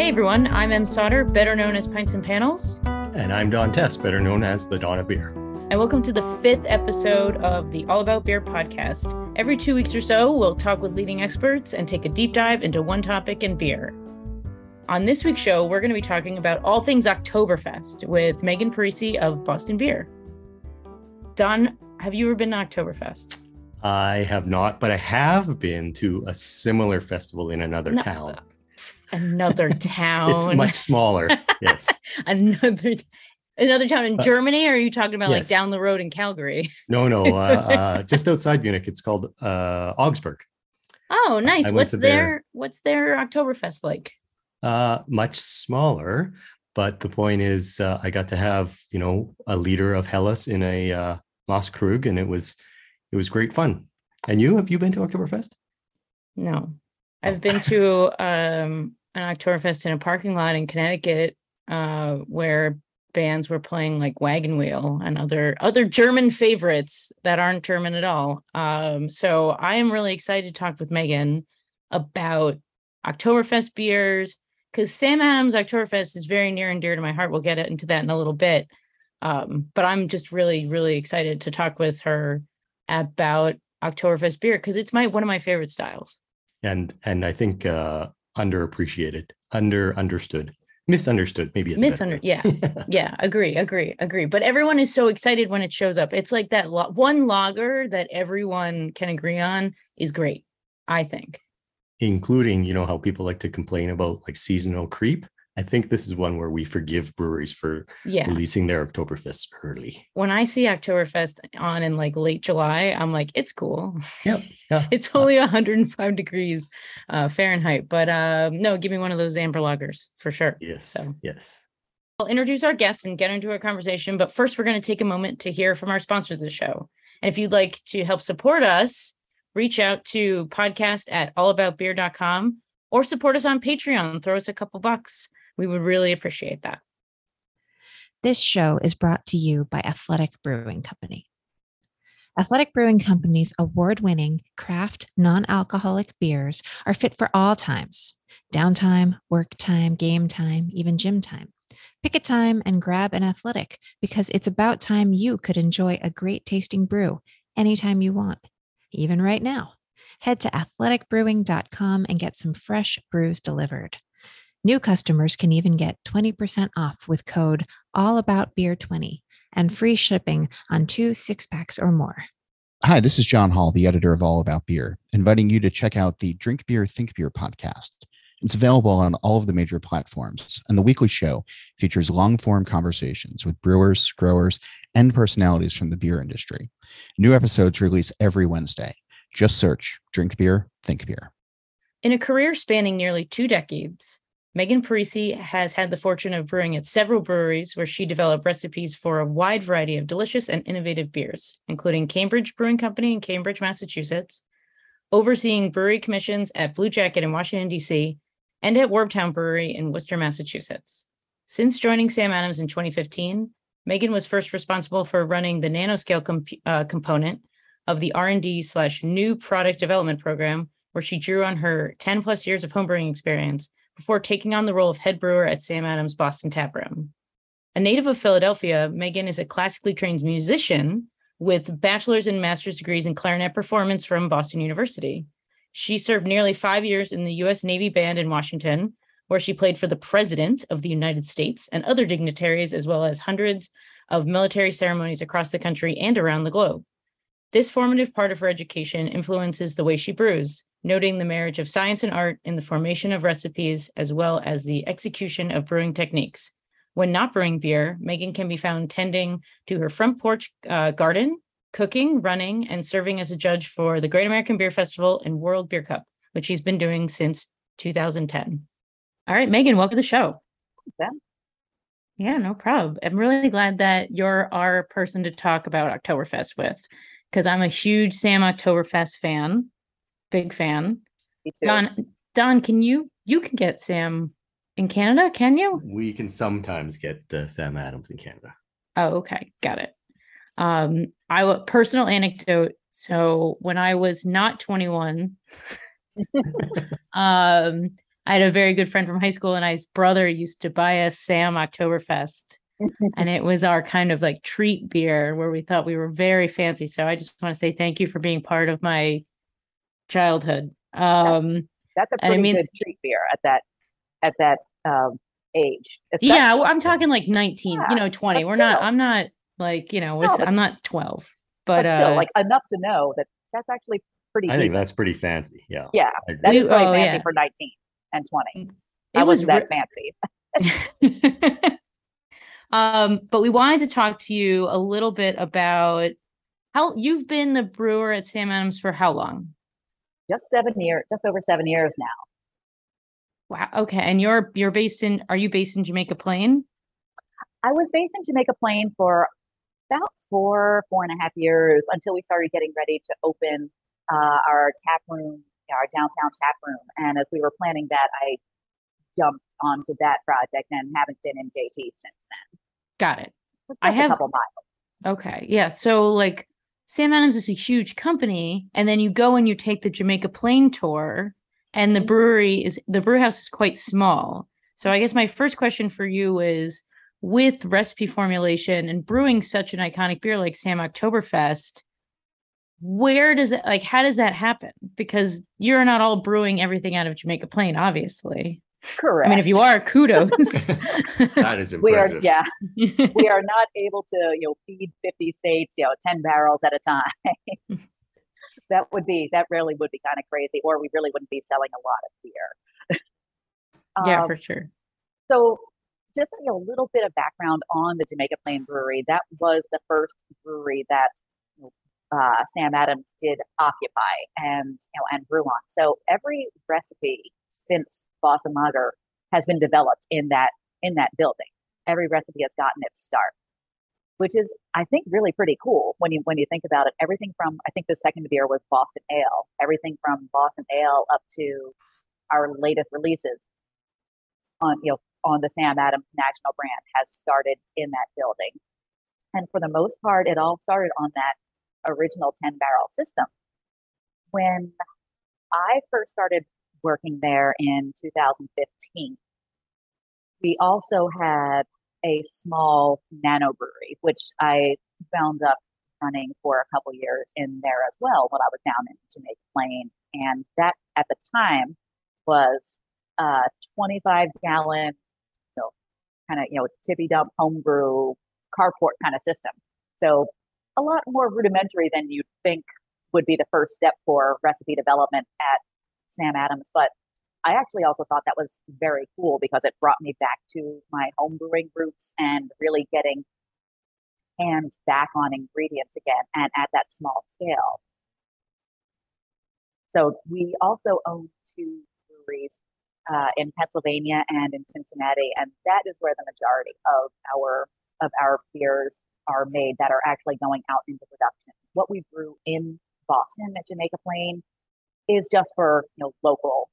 Hey everyone, I'm Em Sauter, better known as Pints and Panels. And I'm Don Tse, better known as the Don of Beer. And welcome to the fifth episode of the All About Beer podcast. Every two weeks or so, we'll talk with leading experts and take a deep dive into one topic in beer. On this week's show, we're going to be talking about all things Oktoberfest with Megan Parisi of Boston Beer. Don, have you ever been to Oktoberfest? I have not, but I have been to a similar festival in another no, town. Another town. it's much smaller. Yes. another another town in uh, Germany, or are you talking about yes. like down the road in Calgary? No, no, uh, uh, just outside Munich. It's called uh, Augsburg. Oh, nice. What's their there. what's their Oktoberfest like? Uh, much smaller, but the point is, uh, I got to have you know a liter of Helles in a uh, Krug, and it was it was great fun. And you, have you been to Oktoberfest? No, I've been to um, an Oktoberfest in a parking lot in Connecticut uh, where bands were playing like Wagon Wheel and other other German favorites that aren't German at all. Um, so I am really excited to talk with Megan about Oktoberfest beers because Sam Adams Oktoberfest is very near and dear to my heart. We'll get into that in a little bit. Um, but I'm just really, really excited to talk with her about Oktoberfest beer because it's my one of my favorite styles. And and I think uh underappreciated, under understood, misunderstood. Maybe it's misunderstood. Yeah, yeah, agree, agree, agree. But everyone is so excited when it shows up. It's like that lo- one logger that everyone can agree on is great. I think, including you know how people like to complain about like seasonal creep. I think this is one where we forgive breweries for yeah. releasing their Oktoberfest early. When I see Oktoberfest on in like late July, I'm like, it's cool. Yep. Yeah. it's only 105 degrees uh, Fahrenheit, but uh, no, give me one of those amber lagers for sure. Yes. So. Yes. I'll introduce our guest and get into a conversation, but first we're going to take a moment to hear from our sponsor of the show. And if you'd like to help support us, reach out to podcast at allaboutbeer.com or support us on Patreon. Throw us a couple bucks. We would really appreciate that. This show is brought to you by Athletic Brewing Company. Athletic Brewing Company's award winning craft non alcoholic beers are fit for all times downtime, work time, game time, even gym time. Pick a time and grab an athletic because it's about time you could enjoy a great tasting brew anytime you want, even right now. Head to athleticbrewing.com and get some fresh brews delivered. New customers can even get 20% off with code AllaboutBeer20 and free shipping on two six packs or more. Hi, this is John Hall, the editor of All About Beer, inviting you to check out the Drink Beer, Think Beer podcast. It's available on all of the major platforms, and the weekly show features long form conversations with brewers, growers, and personalities from the beer industry. New episodes release every Wednesday. Just search Drink Beer, Think Beer. In a career spanning nearly two decades, Megan Parisi has had the fortune of brewing at several breweries where she developed recipes for a wide variety of delicious and innovative beers, including Cambridge Brewing Company in Cambridge, Massachusetts, overseeing brewery commissions at Bluejacket in Washington, D.C., and at Wormtown Brewery in Worcester, Massachusetts. Since joining Sam Adams in 2015, Megan was first responsible for running the nanoscale comp- uh, component of the R&D slash new product development program, where she drew on her 10 plus years of homebrewing experience before taking on the role of head brewer at Sam Adams Boston Tap Room. A native of Philadelphia, Megan is a classically trained musician with bachelor's and master's degrees in clarinet performance from Boston University. She served nearly five years in the U.S. Navy Band in Washington, where she played for the President of the United States and other dignitaries, as well as hundreds of military ceremonies across the country and around the globe. This formative part of her education influences the way she brews, noting the marriage of science and art in the formation of recipes as well as the execution of brewing techniques. When not brewing beer, Megan can be found tending to her front porch uh, garden, cooking, running, and serving as a judge for the Great American Beer Festival and World Beer Cup, which she's been doing since 2010. All right, Megan, welcome to the show. Yeah. Yeah, no problem. I'm really glad that you're our person to talk about Oktoberfest with because I'm a huge Sam Oktoberfest fan big fan. Don, Don, can you you can get Sam in Canada? Can you? We can sometimes get uh, Sam Adams in Canada. Oh, okay, got it. Um, I personal anecdote. So when I was not 21, um, I I had a very good friend from high school, and I's brother used to buy us Sam Oktoberfest. And it was our kind of like treat beer where we thought we were very fancy. So I just want to say thank you for being part of my childhood. Um, That's a and I pretty mean- good treat beer at that at that um, age. yeah, well, I'm talking like 19, Yeah, you know, 20. We're not. I'm not like, you know, No, we're s- but I'm not 12, but, but, still, uh, like enough to know that that's actually pretty. I think that's pretty fancy. Yeah. yeah, that is pretty oh, fancy yeah. for 19 and 20. it I was wasn't that re- fancy. um, but we wanted to talk to you a little bit about how you've been the brewer at Sam Adams for how long? Just seven years, just over seven years now. Wow. Okay. And you're you're based in are you based in Jamaica Plain? I was based in Jamaica Plain for about four, four and a half years until we started getting ready to open uh, our tap room, our downtown tap room. And as we were planning that, I jumped onto that project and haven't been in JP since then. Got it. I have-. Okay. Yeah. So like Sam Adams is a huge company, and then you go and you take the Jamaica Plain tour, and the Mhm. brewery is the brew house is quite small. So I guess my first question for you is with recipe formulation and brewing such an iconic beer like Sam Oktoberfest, where does it like how does that happen? Because you're not all brewing everything out of Jamaica Plain, obviously. Correct. I mean, if you are, kudos. that is impressive. we are, yeah, we are not able to, you know, feed 50 states, you know, 10 barrels at a time. that would be, that really would be kind of crazy, or we really wouldn't be selling a lot of beer. yeah, Um, for sure. So, just you know, a little bit of background on the Jamaica Plain Brewery. That was the first brewery that uh, Sam Adams did occupy and you know and brew on. So every recipe since Boston Lager has been developed in that in that building. Every recipe has gotten its start, which is I think really pretty cool when you when you think about it. Everything from I think the second beer was Boston Ale. Everything from Boston Ale up to our latest releases on you know on the Sam Adams national brand has started in that building. And for the most part, it all started on that original 10 barrel system. When I first started working there in 2015, we also had a small nano brewery, which I wound up running for a couple years in there as well when I was down in Jamaica Plain. And that at the time was a 25 gallon, you know, kind of, you know, tippy dump homebrew carport kind of system. So a lot more rudimentary than you'd think would be the first step for recipe development at Sam Adams. But I actually also thought that was very cool because it brought me back to my home brewing roots and really getting hands back on ingredients again and at that small scale. So we also own two breweries uh, in Pennsylvania and in Cincinnati, and that is where the majority of our of our beers are made that are actually going out into production. What we brew in Boston at Jamaica Plain is just for you know local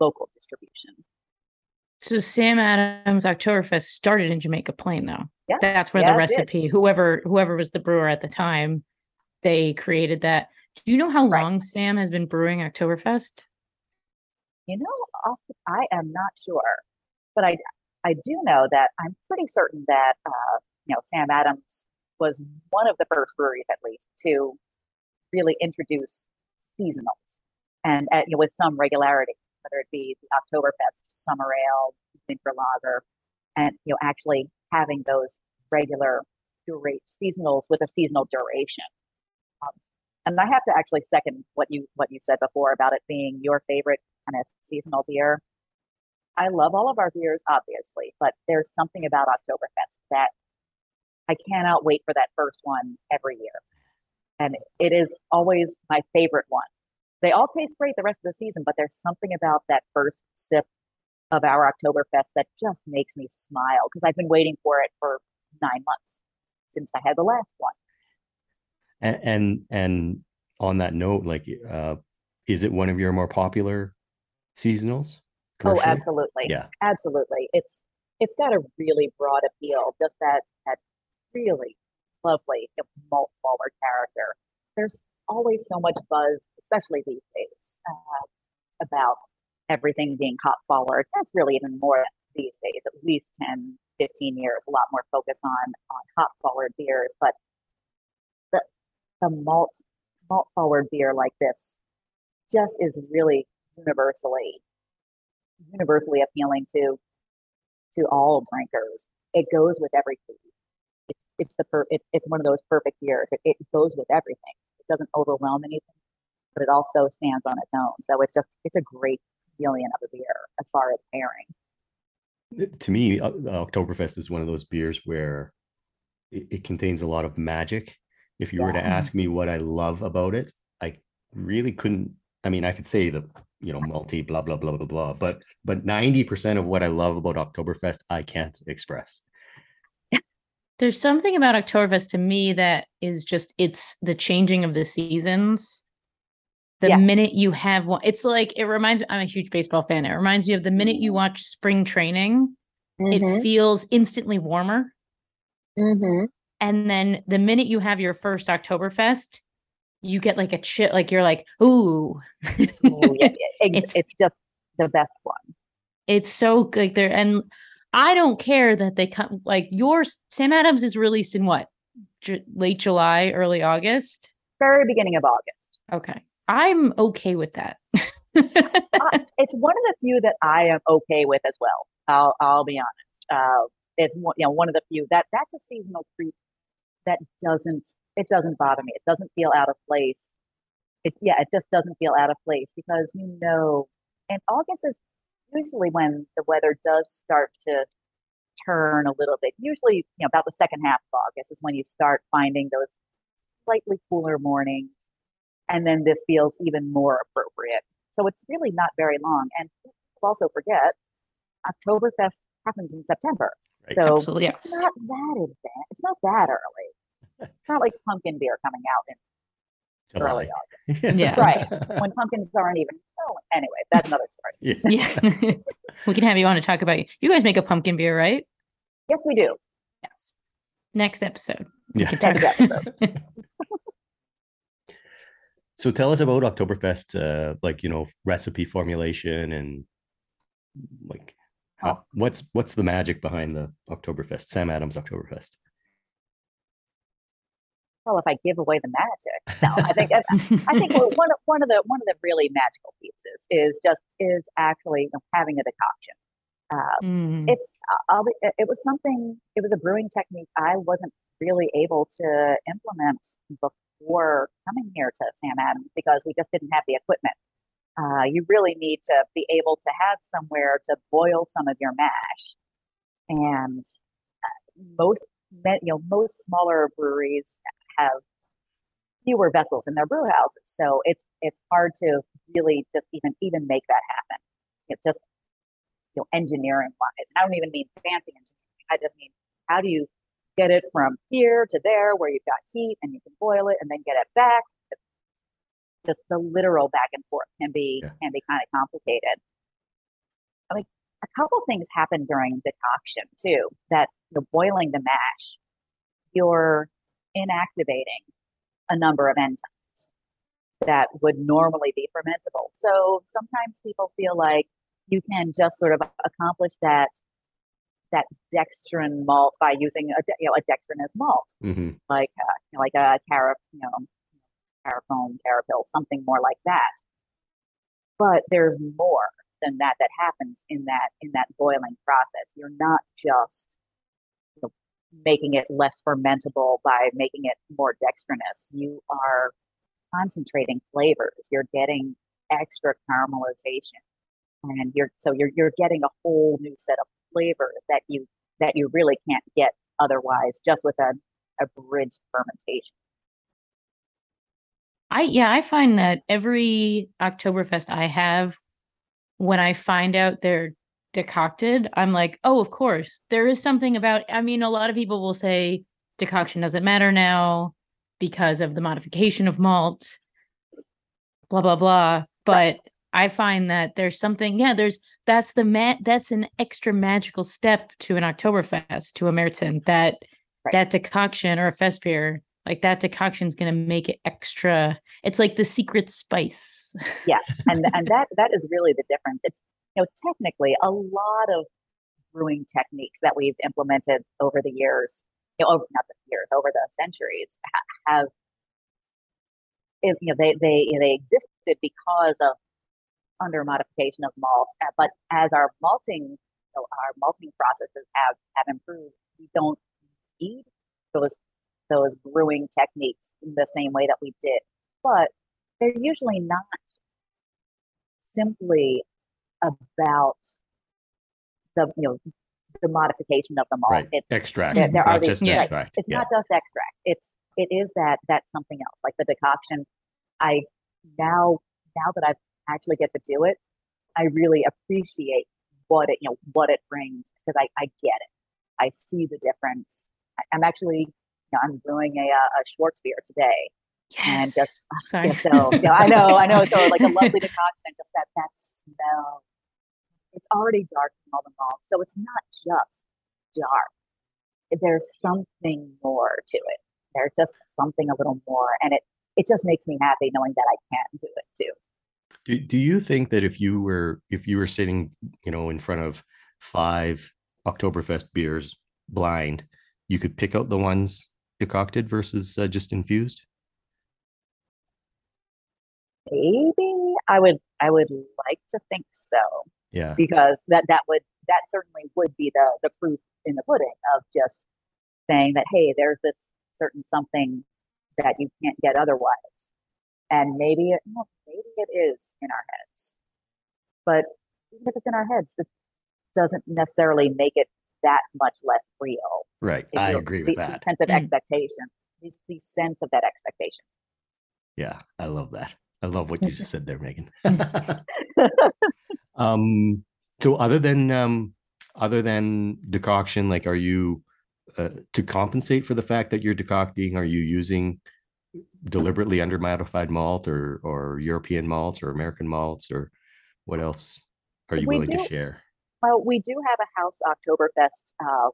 local distribution. So Sam Adams Oktoberfest started in Jamaica Plain, though. Yeah, That's where yeah, the recipe, whoever whoever was the brewer at the time, they created that. Do you know how Right. long Sam has been brewing Oktoberfest? You know, I am not sure, but I I do know that I'm pretty certain that uh, you know Sam Adams was one of the first breweries, at least, to really introduce seasonals and uh, you know with some regularity, whether it be the Oktoberfest, summer ale, winter lager, and you know actually having those regular dura- seasonals with a seasonal duration. Um, and I have to actually second what you what you said before about it being your favorite kind of seasonal beer. I love all of our beers, obviously, but there's something about Oktoberfest that I cannot wait for that first one every year. And it is always my favorite one. They all taste great the rest of the season, but there's something about that first sip of our Oktoberfest that just makes me smile because I've been waiting for it for nine months since I had the last one. And and, and on that note, like, uh, is it one of your more popular seasonals? Oh, absolutely. Yeah. Absolutely. It's it's got a really broad appeal, just that that really lovely malt forward character. There's always so much buzz, especially these days, uh, about everything being hop forward. That's really even more these days, at least 10, 15 years, a lot more focus on on hop forward beers. But the the malt malt forward beer like this just is really universally universally appealing to to all drinkers. It goes with every food. It's it's the per, it, it's one of those perfect beers. It, it goes with everything. It doesn't overwhelm anything, but it also stands on its own. So it's just it's a great feeling of a beer as far as pairing. To me, uh, Oktoberfest is one of those beers where it, it contains a lot of magic. If you were to ask me what I love about it, I really couldn't. I mean, I could say the you know multi blah blah blah blah blah, but but ninety percent of what I love about Oktoberfest, I can't express. There's something about Oktoberfest to me that is just it's the changing of the seasons. The Yeah. minute you have one, it's like it reminds me. I'm a huge baseball fan. It reminds me of the minute you watch spring training. It feels instantly warmer, mm-hmm. and then the minute you have your first Oktoberfest, you get like a chill. Like you're like, ooh, yeah, yeah, It's- it's, it's just the best one. it's so good there and i don't care that they come like yours sam adams is released in what Ju- late july early august Very beginning of August. okay i'm okay with that I- it's one of the few that I am okay with as well. I'll I'll be honest. Uh, it's one, you know one of the few that that's a seasonal treat that doesn't it doesn't bother me. It doesn't feel out of place. It yeah, it just doesn't feel out of place because you know, and August is usually when the weather does start to turn a little bit. Usually, you know, about the second half of August is when you start finding those slightly cooler mornings, and then this feels even more appropriate. So it's really not very long. And people also forget Oktoberfest happens in September. Right. So absolutely it's not that advanced. It's not that early. It's not like pumpkin beer coming out in early August. Yeah. Right. When pumpkins aren't even oh anyway, that's another story. yeah. yeah we can have you on to talk about you you guys make a pumpkin beer right Yes, we do. yes next episode Yeah. Next episode. So tell us about Oktoberfest, uh, like you know, recipe formulation and like how, what's what's the magic behind the Oktoberfest, Sam Adams Oktoberfest? Well, if I give away the magic, no, I think I think one of one of the one of the really magical pieces is just is actually you know, having a decoction. Uh, Mm. it's I'll be, it was something it was a brewing technique I wasn't really able to implement before coming here to Sam Adams because we just didn't have the equipment. Uh, you really need to be able to have somewhere to boil some of your mash, and uh, most you know most smaller breweries have fewer vessels in their brew houses, so it's it's hard to really just even even make that happen. It just you know, engineering wise. And I don't even mean fancy engineering. I just mean how do you get it from here to there where you've got heat and you can boil it and then get it back. Just the literal back and forth can be Yeah. can be kind of complicated. I mean, a couple things happen during the decoction too. That know, boiling the mash, you're inactivating a number of enzymes that would normally be fermentable. So sometimes people feel like you can just sort of accomplish that that dextrin malt by using a de- you know a dextrinous malt. Hmm like uh, you know, like a carap you know carafoam carapil something more like that. But there's more than that that happens in that in that boiling process. You're not just making it less fermentable by making it more dextrinous you are concentrating flavors. You're getting extra caramelization. And you're so you're you're getting a whole new set of flavors that you that you really can't get otherwise just with a, a bridged fermentation. I yeah, I find that every Oktoberfest I have, when I find out they're decocted, I'm like, oh, of course. There is something about I mean, a lot of people will say decoction doesn't matter now because of the modification of malt, blah blah blah. But I find that there's something, yeah, there's that's the mat that's an extra magical step to an Oktoberfest, to a Märzen, that Right. that decoction or a fest beer Like that decoction is going to make it extra. It's like the secret spice. Yeah, and and that that is really the difference. It's you know technically a lot of brewing techniques that we've implemented over the years, you know, over, not the years, over the centuries, ha- have you know they they they existed because of under modification of malt, uh, but as our malting you know, our malting processes have have improved, we don't need those those brewing techniques in the same way that we did. But they're usually not simply about the you know the modification of the malt. Right. It's Extract. there- it's there are not these- just yeah. extract. it's yeah. not just extract. It's it is that that's something else. Like the decoction. I now now that I've actually get to do it, I really appreciate what it you know what it brings because I I get it. I see the difference. I, I'm actually you know, I'm brewing a uh, a Schwarzbier today, and Yes. just Sorry. yeah, so yeah, I know, I know. So like a lovely decoction, just that that smell. It's already dark in all the malt, so it's not just dark. There's something more to it. There's just something a little more, and it it just makes me happy knowing that I can do it too. Do, do you think that if you were if you were sitting, you know, in front of five Oktoberfest beers blind, you could pick out the ones decocted versus uh, just infused? Maybe I would I would like to think so Yeah. because that that would that certainly would be the the proof in the pudding of just saying that hey, there's this certain something that you can't get otherwise, and maybe it well, maybe it is in our heads, but even if it's in our heads, that doesn't necessarily make it that much less real. Right. If I you- agree the, with the that. sense of Mm. expectation, the, the sense of that expectation. Yeah, I love that. I love what you just said there, Megan. um, so other than um, other than decoction, like, are you uh, to compensate for the fact that you're decocting? Are you using deliberately under modified malt or or European malts or American malts or what else are you We willing to share? Well, we do have a house Oktoberfest uh,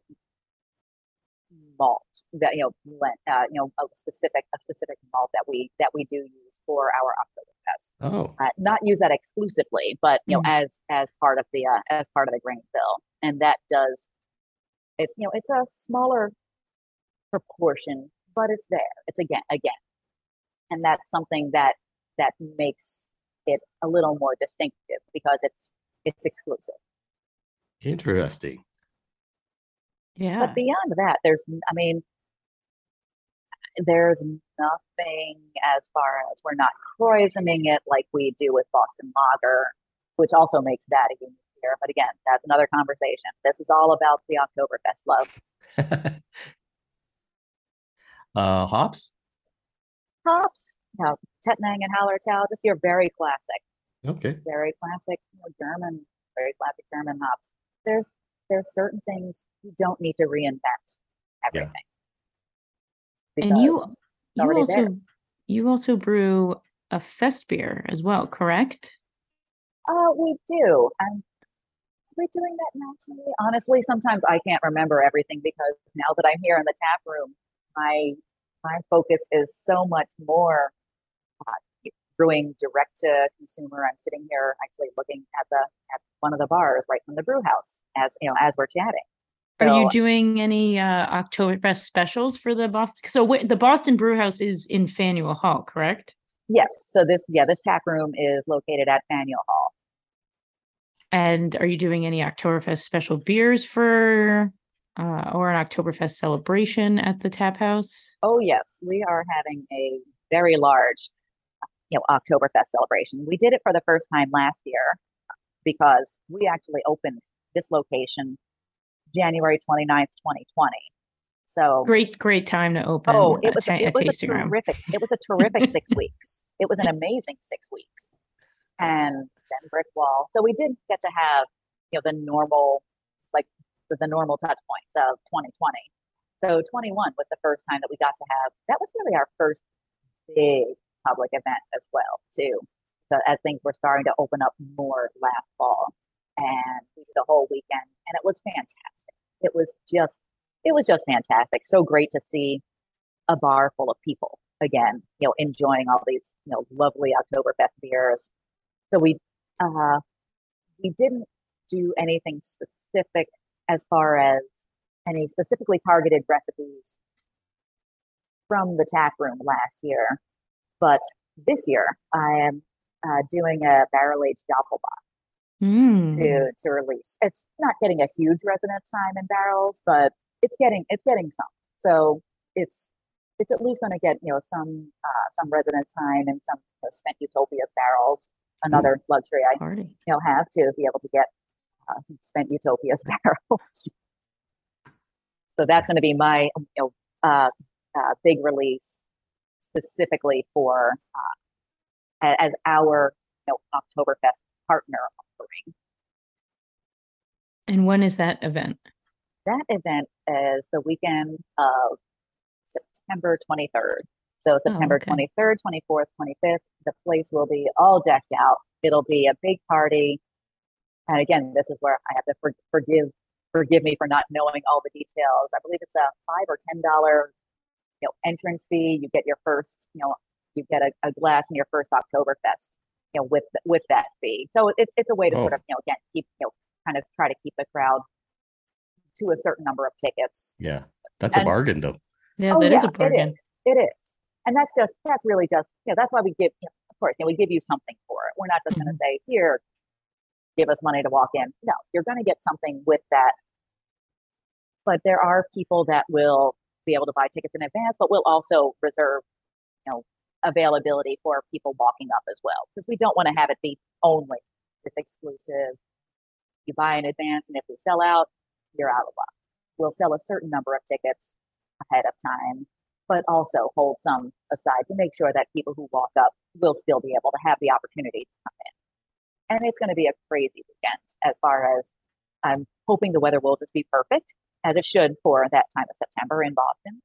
malt that you know, blend, uh, you know, a specific a specific malt that we that we do use for our Oktoberfest. Oh, Uh, not use that exclusively, but you know, as as part of the uh, as part of the grain bill, and that does it. You know, it's a smaller proportion, but it's there. It's again again, and that's something that that makes it a little more distinctive because it's it's exclusive. interesting. Yeah. But beyond that, there's, n- I mean, there's nothing as far as we're not krausening it like we do with Boston Lager, which also makes that a unique beer. But again, that's another conversation. This is all about the Oktoberfest love. uh, hops. Hops, now Tettnang and Hallertau, just your very classic, Okay. very classic, you know, German, very classic German hops. There's there's certain things you don't need to reinvent everything. And you- you also there. you also brew a fest beer as well, correct? Uh, we do. And are we doing that nationally? Honestly, sometimes I can't remember everything because now that I'm here in the tap room, my my focus is so much more uh, brewing direct to consumer. I'm sitting here actually looking at the at one of the bars right from the brew house as you know as we're chatting. Are you doing any uh Oktoberfest specials for the Boston? So wh- the Boston Brew House is in Faneuil Hall, correct? Yes. So this yeah this tap room is located at Faneuil Hall. And are you doing any Oktoberfest special beers for uh, or an Oktoberfest celebration at the tap house? Oh yes, we are having a very large, you know, Oktoberfest celebration. We did it for the first time last year because we actually opened this location January 29th, 2020. So Great, great time to open. oh, it was a, it was a tasting room. terrific it was a terrific 6 weeks. It was an amazing 6 weeks. And then brick wall. So we did get to have, you know, the normal like the, the normal touch points of 2020. So 21 was the first time that we got to have. That was really our first big public event as well, too. So as things were starting to open up more last fall, and we did a whole weekend, and it was fantastic. It was just, it was just fantastic. So great to see a bar full of people again, you know, enjoying all these, you know, lovely Oktoberfest beers. So we uh we didn't do anything specific as far as any specifically targeted recipes from the tap room last year. But this year I am uh, doing a barrel aged Doppelbock Mm. to to release. It's not getting a huge residence time in barrels, but it's getting it's getting some. So it's it's at least going to get you know some uh, some residence time and some you know, spent utopias barrels. Another luxury I Party. you know have to be able to get uh, spent utopias barrels. so that's going to be my you know uh, uh, big release specifically for uh, as our you know Oktoberfest partner offering. And when is that event? That event is the weekend of September 23rd. So September okay. 23rd, 24th, 25th, the place will be all decked out. It'll be a big party. And again, this is where I have to forgive forgive me for not knowing all the details. I believe it's a five or ten dollar you know entrance fee. You get your first, you know, you get a, a glass in your first Oktoberfest, you know, with with that fee. So it, it's a way to sort Oh. of, you know, again, keep you know, kind of try to keep the crowd to a certain number of tickets. Yeah. That's a bargain though. Yeah, Oh, that is yeah, a bargain. It is. It is. And that's just, that's really just, you know, that's why we give, you know, of course, you know, we give you something for it. We're not just going to mm-hmm. say, here, give us money to walk in. No, you're going to get something with that. But there are people that will be able to buy tickets in advance, but we'll also reserve, you know, availability for people walking up as well. Because we don't want to have it be only this exclusive. You buy in advance, and if we sell out, you're out of luck. We'll sell a certain number of tickets ahead of time, but also hold some aside to make sure that people who walk up will still be able to have the opportunity to come in. And it's going to be a crazy weekend as far as I'm hoping the weather will just be perfect as it should for that time of September in Boston.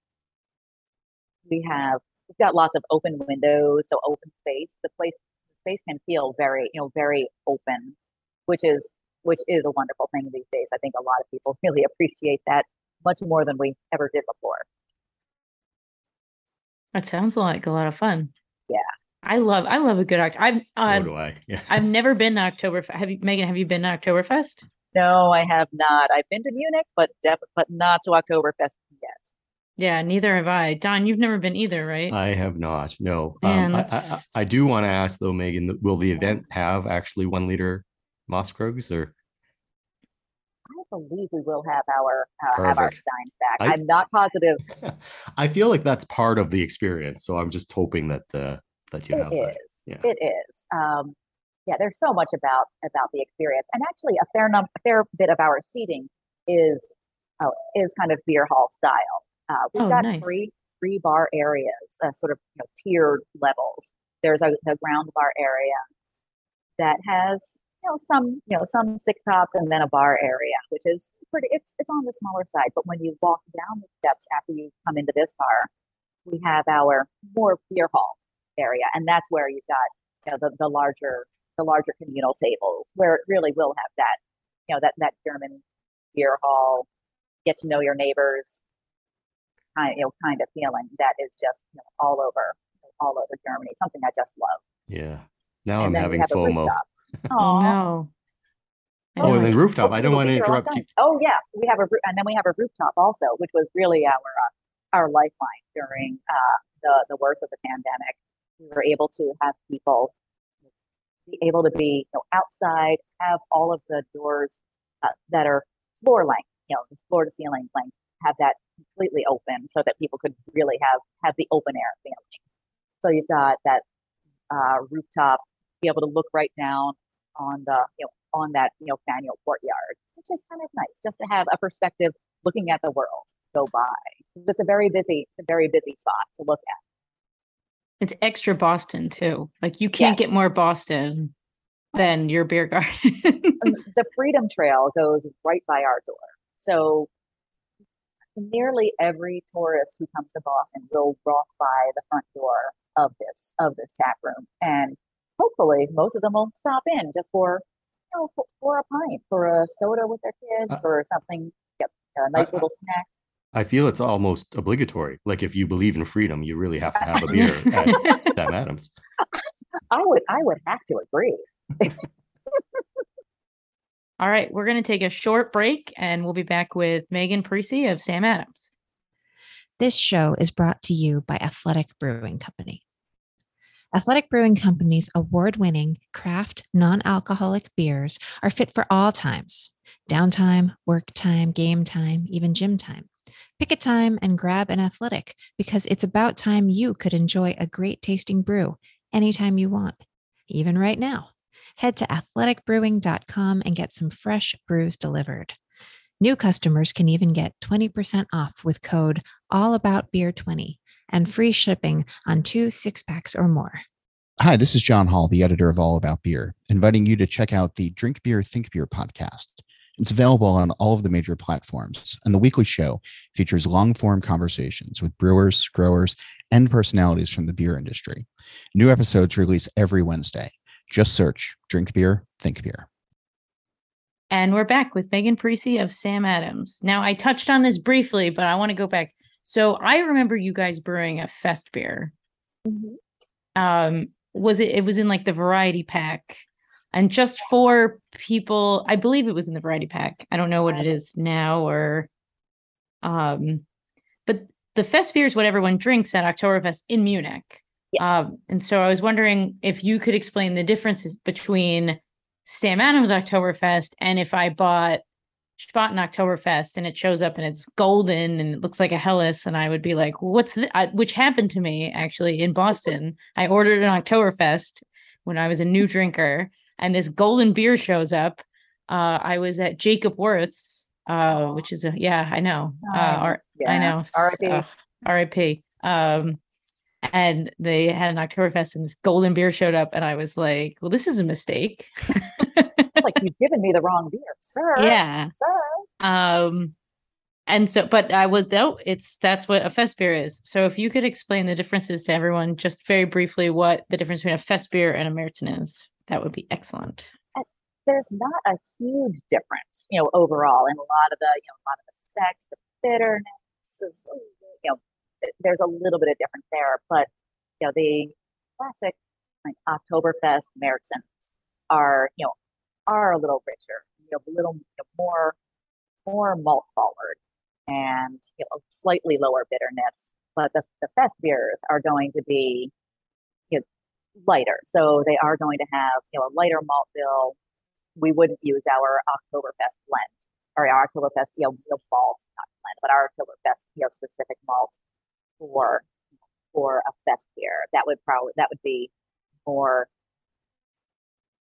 We have we've got lots of open windows, so open space. The place the space can feel very, you know, very open, which is which is a wonderful thing these days. I think a lot of people really appreciate that much more than we ever did before. That sounds like a lot of fun. Yeah. I love I love a good Oct. I've So uh, do I. Yeah. I've never been to Oktoberfest. Have you, Megan? Have you been to Oktoberfest? No, I have not. I've been to Munich, but def- but not to Oktoberfest yet. Yeah, neither have I. Don, you've never been either, right? I have not. No. Man, um, I, I, I do want to ask though, Megan, will the event have actually one liter Masskrugs or I believe we will have our uh, have our Perfect. steins back. I- I'm not positive I feel like that's part of the experience. So I'm just hoping that the that you it have that. is. Yeah. It is. Um, yeah, there's so much about about the experience, and actually, a fair num a fair bit of our seating is uh, is kind of beer hall style. Uh, we've Oh, got nice. three three bar areas, uh, sort of you know, tiered levels. There's a the ground bar area that has you know some you know some six tops, and then a bar area, which is pretty. It's it's on the smaller side, but when you walk down the steps after you come into this bar, we have our more beer hall area, and that's where you've got you know the, the larger the larger communal tables where it really will have that you know that that German beer hall, get to know your neighbors, kind you know kind of feeling that is just you know, all over all over Germany. Something I just love. Yeah. Now and I'm having we have a FOMO. rooftop. Oh no. Oh, and then rooftop. I don't want to be here all interrupt night. you. Oh yeah, we have a roo- and then we have a rooftop also, which was really our uh, our lifeline during uh, the the worst of the pandemic. We were able to have people be able to be you know, outside, have all of the doors uh, that are floor length, you know, just floor to ceiling length, have that completely open so that people could really have have the open air feeling. So you've got that uh, rooftop, be able to look right down on the you know on that you know Faneuil courtyard, which is kind of nice just to have a perspective looking at the world go by. It's a very busy, a very busy spot to look at. It's extra Boston too. Like you can't get more Boston than your beer garden. The Freedom Trail goes right by our door, so nearly every tourist who comes to Boston will walk by the front door of this of this tap room, and hopefully most of them will stop in just for you know for, for a pint, for a soda with their kids, Uh, for something, yep, a nice I- little snack. I feel it's almost obligatory. Like if you believe in freedom, you really have to have a beer at Sam Adams. I would I would have to agree. All right, we're going to take a short break and we'll be back with Megan Parisi of Sam Adams. This show is brought to you by Athletic Brewing Company. Athletic Brewing Company's award winning craft non alcoholic beers are fit for all times downtime, work time, game time, even gym time. Pick a time and grab an athletic because it's about time you could enjoy a great tasting brew anytime you want, even right now. Head to athleticbrewing.com and get some fresh brews delivered. New customers can even get 20% off with code ALLABOUTBEER20 and free shipping on two six packs or more. Hi, this is John Hall, the editor of All About Beer, inviting you to check out the Drink Beer, Think Beer podcast. It's available on all of the major platforms, and the weekly show features long form conversations with brewers, growers, and personalities from the beer industry. New episodes release every Wednesday. Just search Drink Beer, Think Beer. And we're back with Megan Parisi of Sam Adams. Now, I touched on this briefly, but I want to go back. So I remember you guys brewing a fest beer. Mm-hmm. Um, was it? It was in like the variety pack, and just for people, I believe it was in the variety pack. I don't know what it is now, or, um, but the fest beer is what everyone drinks at Oktoberfest in Munich. Yeah. Um, and so I was wondering if you could explain the differences between Sam Adams Oktoberfest and if I bought Spaten Oktoberfest and it shows up and it's golden and it looks like a helles and I would be like, what's that? Which happened to me actually in Boston. I ordered an Oktoberfest when I was a new drinker and this golden beer shows up. Uh, I was at Jacob Wirth's, uh, which is a, yeah, I know. Uh, R- I know. R.I.P. Ugh, R.I.P. Um, and they had an Oktoberfest and this golden beer showed up and I was like, well, this is a mistake. like you've given me the wrong beer, sir. Yeah. Sir. um and so but I was though it's that's what a fest beer is. So if you could explain the differences to everyone just very briefly what the difference between a fest beer and a Märzen is, that would be excellent. There's not a huge difference, you know, overall in a lot of the, you know, a lot of the specs, the bitterness is, you know, there's a little bit of difference there, but you know, the classic like Oktoberfest Märzens are, you know, are a little richer, you know, a little you know, more more malt forward and you know slightly lower bitterness. But the, the fest beers are going to be lighter. So they are going to have, you know, a lighter malt bill. We wouldn't use our Oktoberfest blend or our Oktoberfest, you know, you malt, not blend, but our Oktoberfest, you know, specific malt for for a fest beer. That would probably that would be more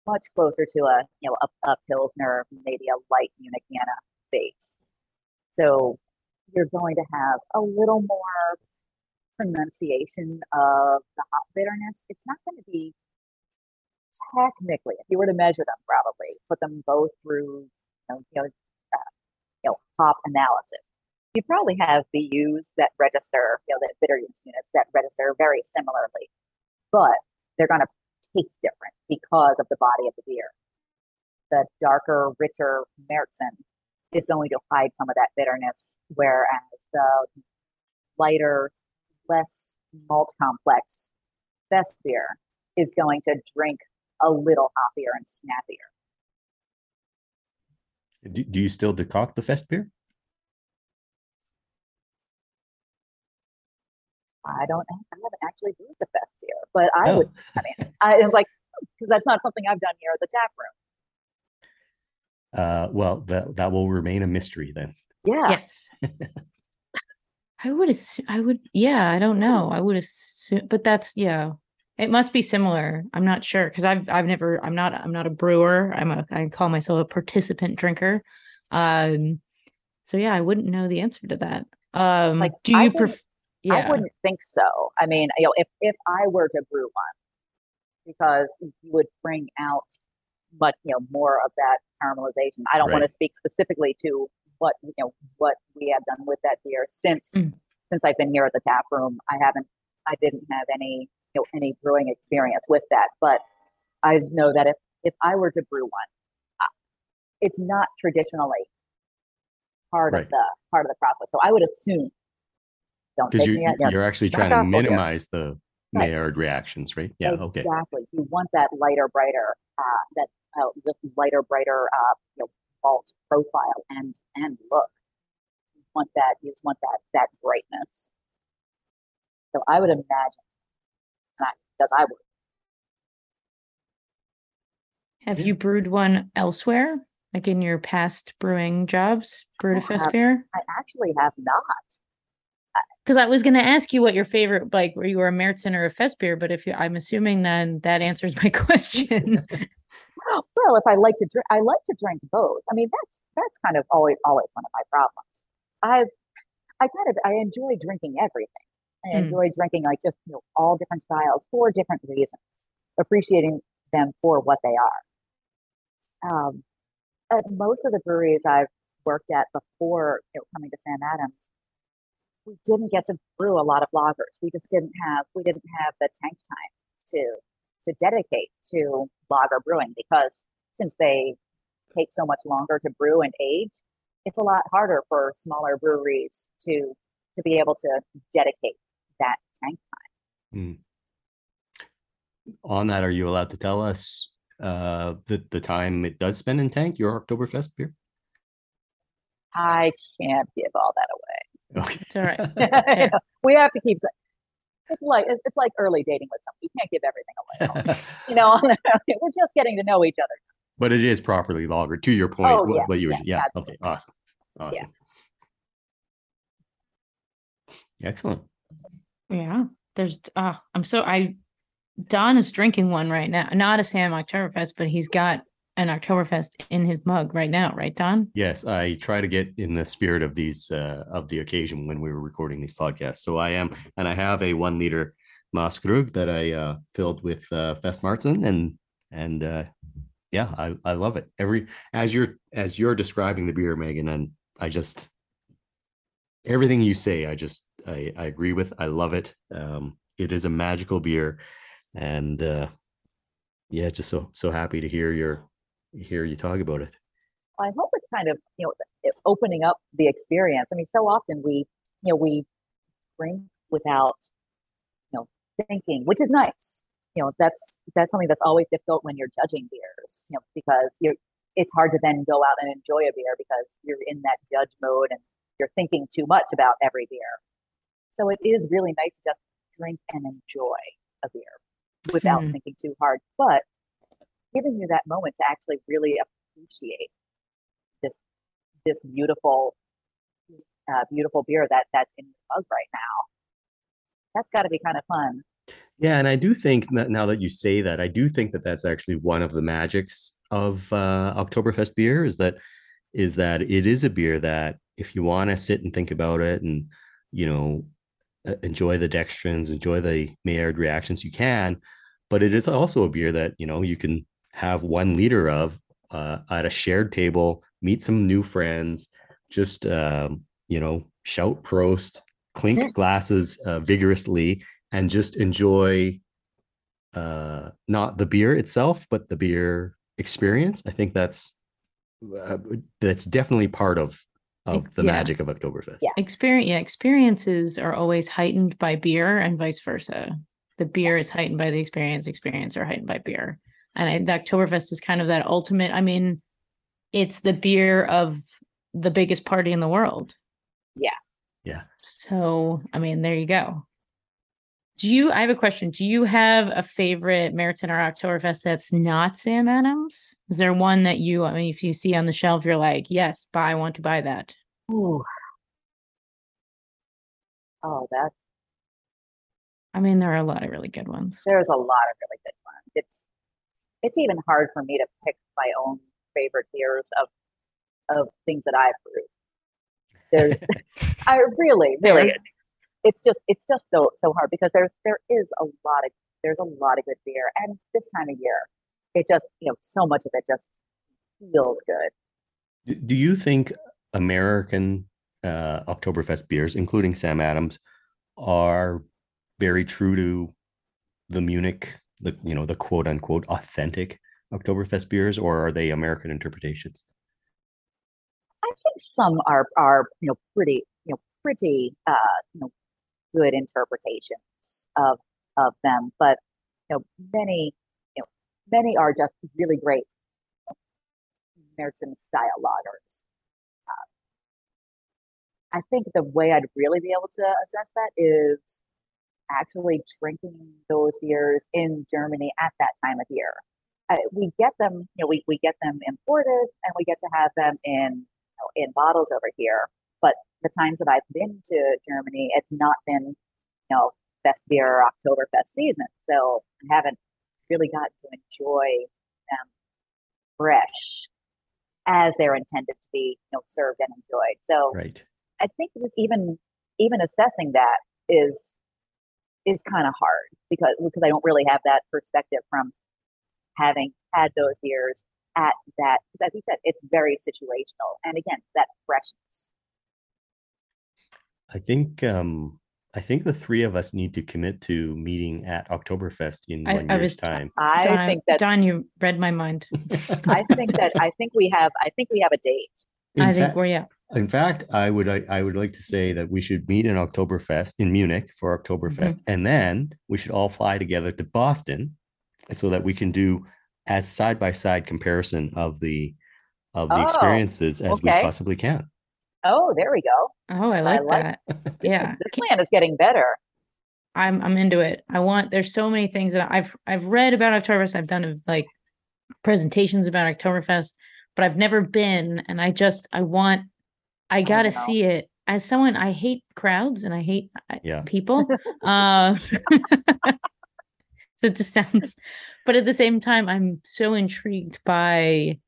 much closer to a you know a, a pilsner, maybe a light Munichiana base. So you're going to have a little more pronunciation of the hop bitterness. It's not going to be technically, if you were to measure them, probably put them both through you know you know, uh, you know hop analysis. You probably have BUs that register, you know, that bitterness units that register very similarly, but they're going to taste different because of the body of the beer. The darker, richer Märzen is going to hide some of that bitterness, whereas the lighter, less malt complex fest beer is going to drink a little hoppier and snappier. Do, do you still decoct the fest beer? I don't, I haven't actually brewed the fest beer, but I Oh. would, I mean, I it's like, because that's not something I've done here at the tap room. Uh, well, that that will remain a mystery then. Yeah. Yes. I would assume I would yeah, I don't know. I would assume but that's yeah. It must be similar. I'm not sure because I've I've never I'm not I'm not a brewer. I'm a I call myself a participant drinker. Um so yeah, I wouldn't know the answer to that. Um Like, do you prefer? pref- I wouldn't think so. I mean, you know, if if I were to brew one, because you would bring out much, you know, more of that caramelization. I don't want to speak specifically to what you know what we have done with that beer since Mm. since I've been here at the tap room. I haven't, I didn't have any, you know, any brewing experience with that, but I know that if if I were to brew one, uh, it's not traditionally part Right. of the part of the process. So I would assume. Don't Because take you, me. at- you know, you're actually trying to gospel here. minimize the Right. Maillard reactions, right? Yeah. Okay. Exactly. You want that lighter, brighter, uh, that uh, this lighter, brighter, uh, you know, vault profile and and look. You want that. You just want that that brightness. So I would imagine, because I would. Have you brewed one elsewhere, like in your past brewing jobs? Brewed a I fest have- beer? I actually have not. Because I was going to ask you what your favorite, like, were you a Märzen or a fest beer? But if you, I'm assuming then that answers my question. Well, if I like to drink, I like to drink both. I mean, that's that's kind of always always one of my problems. I've I kind of I enjoy drinking everything. I Mm. enjoy drinking like just you know all different styles for different reasons, appreciating them for what they are. Um, at most of the breweries I've worked at before you know, coming to Sam Adams, we didn't get to brew a lot of lagers. We just didn't have we didn't have the tank time to to dedicate to lager brewing because since they take so much longer to brew and age, it's a lot harder for smaller breweries to to be able to dedicate that tank time. On that, are you allowed to tell us uh, the the time it does spend in tank your Oktoberfest beer? I can't give all that away. Okay. It's all right. We have to keep. S- It's like it's it's like early dating with someone. You can't give everything away. You know, we're just getting to know each other. but it is properly lagered. To your point, Oh, what, yeah, what you were, yeah, yeah, absolutely. okay, awesome, awesome, excellent. Yeah. There's, uh, I'm so, I, Don is drinking one right now, not a Sam Oktoberfest, but he's got an Oktoberfest in his mug right now, right, Don? Yes, I try to get in the spirit of these uh, of the occasion when we were recording these podcasts. So I am, and I have a one liter Masskrug that I uh, filled with uh, Festmarzen, and and uh, yeah, I, I love it. Every as you're as you're describing the beer, Megan, and I just everything you say, I just I, I agree with. I love it. Um, it is a magical beer, and uh, yeah, just so so happy to hear your hear you talk about it. I hope it's kind of you know opening up the experience. I mean, so often we you know we drink without you know thinking, which is nice. You know, that's that's something that's always difficult when you're judging beers. You know, because you're it's hard to then go out and enjoy a beer because you're in that judge mode and you're thinking too much about every beer. So it is really nice to just drink and enjoy a beer without Mhm. thinking too hard, but giving you that moment to actually really appreciate this this beautiful uh, beautiful beer that that's in your mug right now. That's got to be kind of fun. Yeah, and I do think that now that you say that, I do think that that's actually one of the magics of uh, Oktoberfest beer is that is that it is a beer that if you want to sit and think about it and you know enjoy the dextrins, enjoy the Maillard reactions, you can. But it is also a beer that you know you can have one liter of uh, at a shared table, meet some new friends, just um, you know shout prost, clink Mm. glasses uh, vigorously, and just enjoy uh not the beer itself but the beer experience i think that's uh, that's definitely part of of the yeah. magic of oktoberfest Yeah. Experience, yeah, experiences are always heightened by beer and vice versa. The beer is heightened by the experience, experience are heightened by beer. And I, the Oktoberfest is kind of that ultimate. I mean, it's the beer of the biggest party in the world. Yeah. Yeah. So, I mean, there you go. Do you, I have a question. Do you have a favorite Märzen or Oktoberfest that's not Sam Adams? Is there one that you, I mean, if you see on the shelf, you're like, yes, buy, I want to buy that? Ooh. Oh, that's I mean, there are a lot of really good ones. there's a lot of really good ones. It's it's even hard for me to pick my own favorite beers of of things that I've brewed. There's I really, really it's just it's just so so hard because there's there is a lot of there's a lot of good beer and this time of year it just you know so much of it just feels good. Do- do you think american uh oktoberfest beers including sam adams are very true to the munich the you know the quote unquote authentic oktoberfest beers or are they american interpretations I think some are are you know pretty you know pretty uh, you know good interpretations of of them, but you know many you know many are just really great Märzen style lagers. Uh, I think the way I'd really be able to assess that is actually drinking those beers in Germany at that time of year. Uh, we get them, you know, we, we get them imported and we get to have them in you know, in bottles over here. But the times that I've been to Germany, it's not been, you know, fest beer or Oktoberfest season. So I haven't really gotten to enjoy them fresh as they're intended to be, you know, served and enjoyed. So Right. I think just even even assessing that is is kind of hard because because I don't really have that perspective from having had those years at that. As you said, it's very situational, and again, that freshness. I think um I think the three of us need to commit to meeting at Oktoberfest in I- one I year's was- time. I Don, think that Don, you read my mind. I think that I think we have I think we have a date. In I think fact- we're yeah. In fact, I would I, I would like to say that we should meet in Oktoberfest in Munich for Oktoberfest, mm-hmm. and then we should all fly together to Boston, so that we can do as side by side comparison of the of the Oh, experiences as we possibly can. Oh, there we go. Oh, I like, like- that. This Yeah. this plan is getting better. I'm I'm into it. I want there's so many things that I've I've read about Oktoberfest. I've done like presentations about Oktoberfest, but I've never been and I just I want I got to see it. As someone I hate crowds and I hate Yeah. people. uh, so it just sounds but at the same time I'm so intrigued by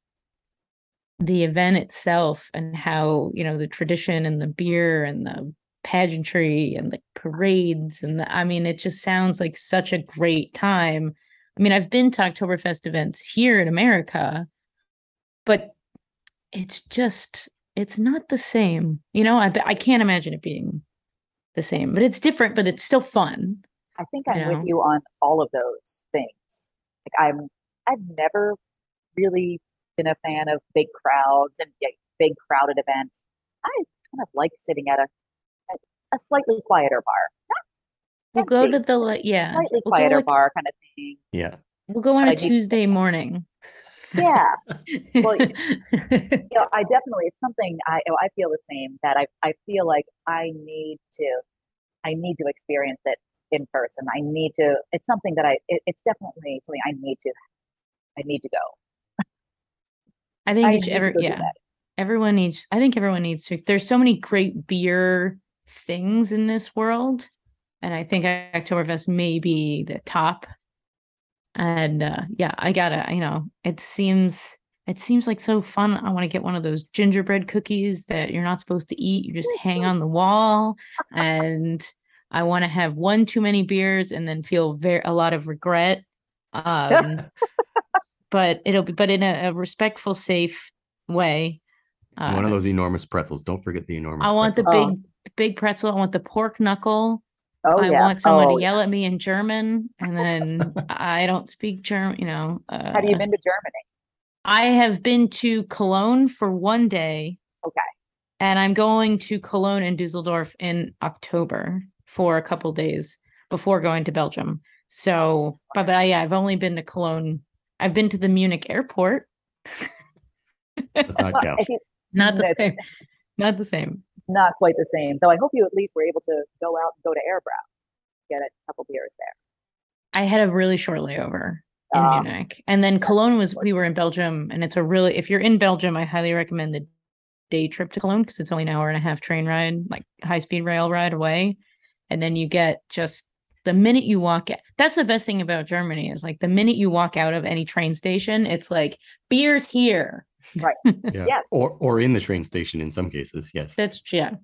the event itself and how, you know, the tradition and the beer and the pageantry and the parades and the, I mean, it just sounds like such a great time. I mean, I've been to Oktoberfest events here in America, but it's just it's not the same. You know, I I can't imagine it being the same, but it's different, but it's still fun. I think I'm know? with you on all of those things. Like I'm, I've never really been a fan of big crowds and yeah, big crowded events. I kind of like sitting at a at a slightly quieter bar, We'll go Fancy. to the yeah, slightly we'll quieter like- bar kind of thing. Yeah. we'll go on but a I do- Tuesday morning. Yeah, Well, you know, I definitely it's something I I feel the same that I I feel like I need to I need to experience it in person. I need to. It's something that I. It, it's definitely something I need to. I need to go. I think I each every yeah. everyone needs i think everyone needs to there's so many great beer things in this world and i think oktoberfest may be the top and uh yeah i gotta you know it seems it seems like so fun i want to get one of those gingerbread cookies that you're not supposed to eat you just hang on the wall and i want to have one too many beers and then feel very a lot of regret um but it'll be but in a, a respectful safe way And one Uh, of those enormous pretzels. Don't forget the enormous. I want the pretzel. Oh. big big pretzel. I want the pork knuckle. Oh I yeah. want someone oh, to yell at me in German, and then I don't speak German. You know, uh, Have you been to Germany? I have been to Cologne for one day. Okay. And I'm going to Cologne and Dusseldorf in October for a couple days before going to Belgium. So, but, but I, yeah, I've only been to Cologne. I've been to the Munich airport. Does not count. You- Not the That's- same. Not the same. Not quite the same. Though I hope you at least were able to go out and go to Airbräu, get a couple beers there. I had a really short layover in Ah. Munich. And then Cologne was we were in Belgium and it's a really if you're in Belgium, I highly recommend the day trip to Cologne because it's only an hour and a half train ride, like high speed rail ride away. And then you get just the minute you walk out, that's the best thing about Germany is like the minute you walk out of any train station, it's like beers here. Yeah. Yes. Or or in the train station in some cases. Yes. That's yeah.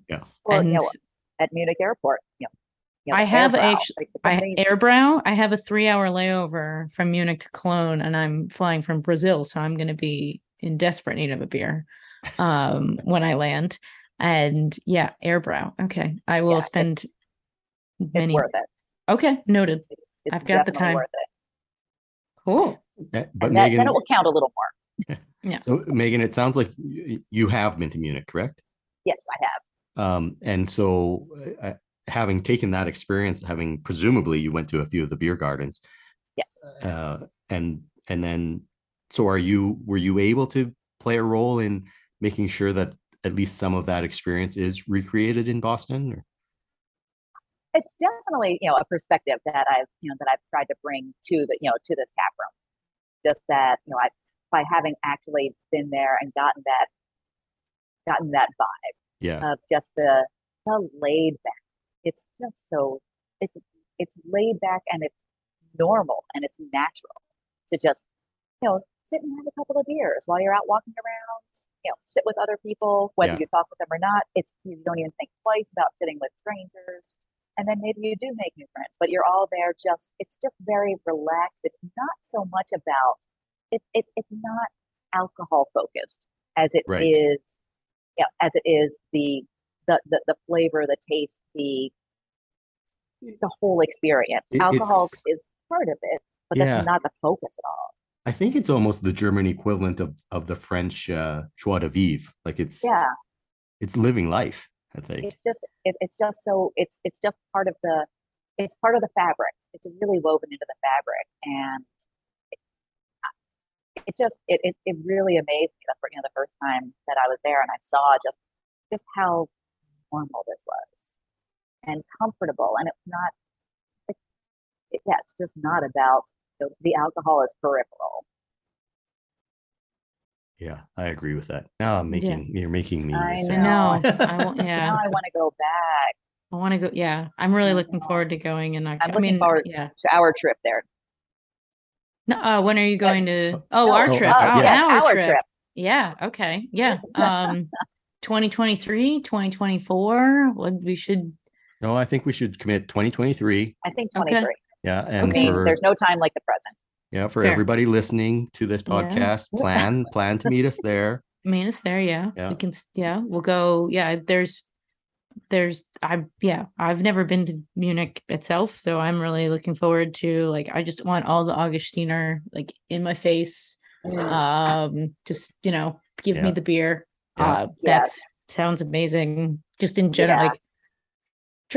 Well, and you know, at Munich Airport, Yeah. you know, I have Airbräu, actu- like, I. Airbräu. I have a three hour layover from Munich to Cologne, and I'm flying from Brazil, so I'm going to be in desperate need of a beer um, when I land. And yeah, Airbräu. Okay, I will Yeah, spend it's- it's many. worth it. Okay, noted. It's, it's I've got the time. Worth it. Cool. Eh, But And that, then it will count a little more. So Megan, it sounds like you have been to Munich, correct? Yes, I have. Um, and so uh, having taken that experience, having presumably you went to a few of the beer gardens, Yes. uh, and and then so are you were you able to play a role in making sure that at least some of that experience is recreated in Boston? Or? It's definitely, you know, a perspective that I've, you know, that I've tried to bring to the, you know, to this tap room. Just that, you know, I by having actually been there and gotten that gotten that vibe Yeah, of just the the laid back. It's just so it's it's laid back and it's normal and it's natural to just you know sit and have a couple of beers while you're out walking around. You know, sit with other people, whether Yeah. you talk with them or not. It's you don't even think twice about sitting with strangers. And then maybe you do make new friends, but you're all there just it's just very relaxed. It's not so much about it, it it's not alcohol focused as it is Right. yeah, as it is the the the, the flavor, the taste, the the whole experience. It- Alcohol is part of it, but Yeah. that's not the focus at all. I think it's almost the German equivalent of of the French uh, joie de vivre. Like it's Yeah, it's living life. I think. it's just it, it's just so it's it's just part of the it's part of the fabric. It's really woven into the fabric, and it just it, it it really amazed me the fir- you know the first time that I was there and I saw just just how normal this was and comfortable, and it's not. It, it, yeah, it's just not about you know, the alcohol is peripheral. Yeah, I agree with that. Now I'm Yeah. making you're making me. I I sad. know. I won't, yeah. Now I want to go back I want to go. Yeah. I'm really looking forward to going. And I, I'm I mean, forward- yeah. to our trip there. No, uh, when are you going Yes. to? Oh, our Oh, trip. uh, Oh, yes. our, our trip. trip. Yeah. Okay. Yeah. Um, 2023, 2024. What we should. No, I think we should commit 2023. I think Okay. 23. Yeah, I and mean, for there's no time like the present. yeah for Fair. everybody listening to this Yeah. podcast, plan plan to meet us there. Meet us there. Yeah. Yeah. We can. Yeah. We'll go. Yeah. There's. There's. I. Yeah. I've never been to Munich itself, so I'm really looking forward to. Like, I just want all the Augustiner like in my face. Um. Just you know, give me the beer. Yeah. Uh. Yeah. Sounds amazing. Just in general, Yeah. like.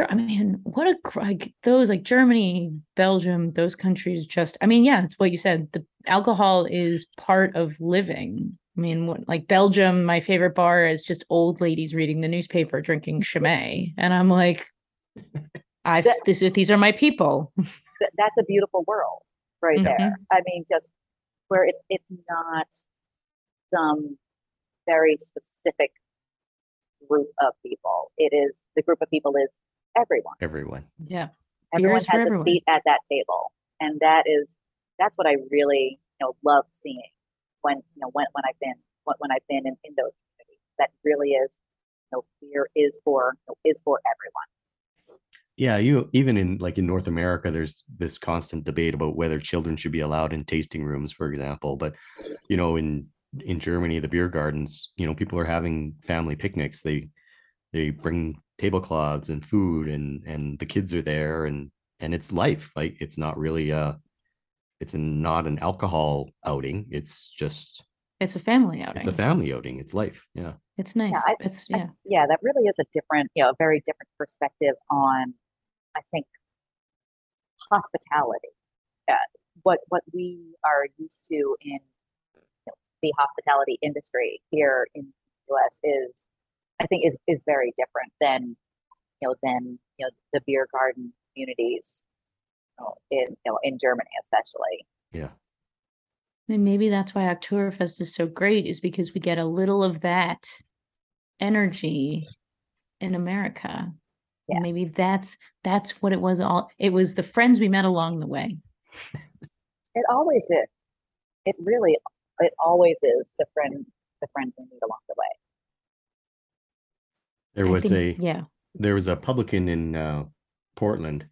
I mean, what a like those like Germany, Belgium, those countries just. I mean, yeah, it's what you said. The alcohol is part of living. I mean, what, like Belgium, my favorite bar is just old ladies reading the newspaper, drinking Chimay, and I'm like, I That- this these are my people. That's a beautiful world right there. Mhm. I mean, just where it, it's not some very specific group of people. It is the group of people is everyone. Everyone. Yeah, Everyone is for has everyone. a seat at that table, and that is that's what I really you know love seeing when you know when when I've been when, when I've been in, in those communities. That really is you know beer is for you know, is for everyone. Yeah, you even in like in North America, there's this constant debate about whether children should be allowed in tasting rooms, for example. But you know, in in Germany, the beer gardens, you know, people are having family picnics. They they bring tablecloths and food, and and the kids are there, and and it's life. Like it's not really uh it's not an alcohol outing. It's just it's a family outing. it's a family outing. It's life. Yeah. It's nice. I- it's I- yeah. yeah, that really is a different, you know, a very different perspective on, I think, hospitality. Yeah. what what we are used to in you know, the hospitality industry here in the U.S. is, I think, is is very different than, you know, than you know the beer garden communities, you know, in you know in Germany especially. Yeah. I mean, maybe that's why Oktoberfest is so great, is because we get a little of that energy in America. Yeah. Maybe that's that's what it was all it was the friends we met along the way. It always is. It really, it always is the friend, the friends we meet along the way. There was think- a yeah. there was a publican in uh, Portland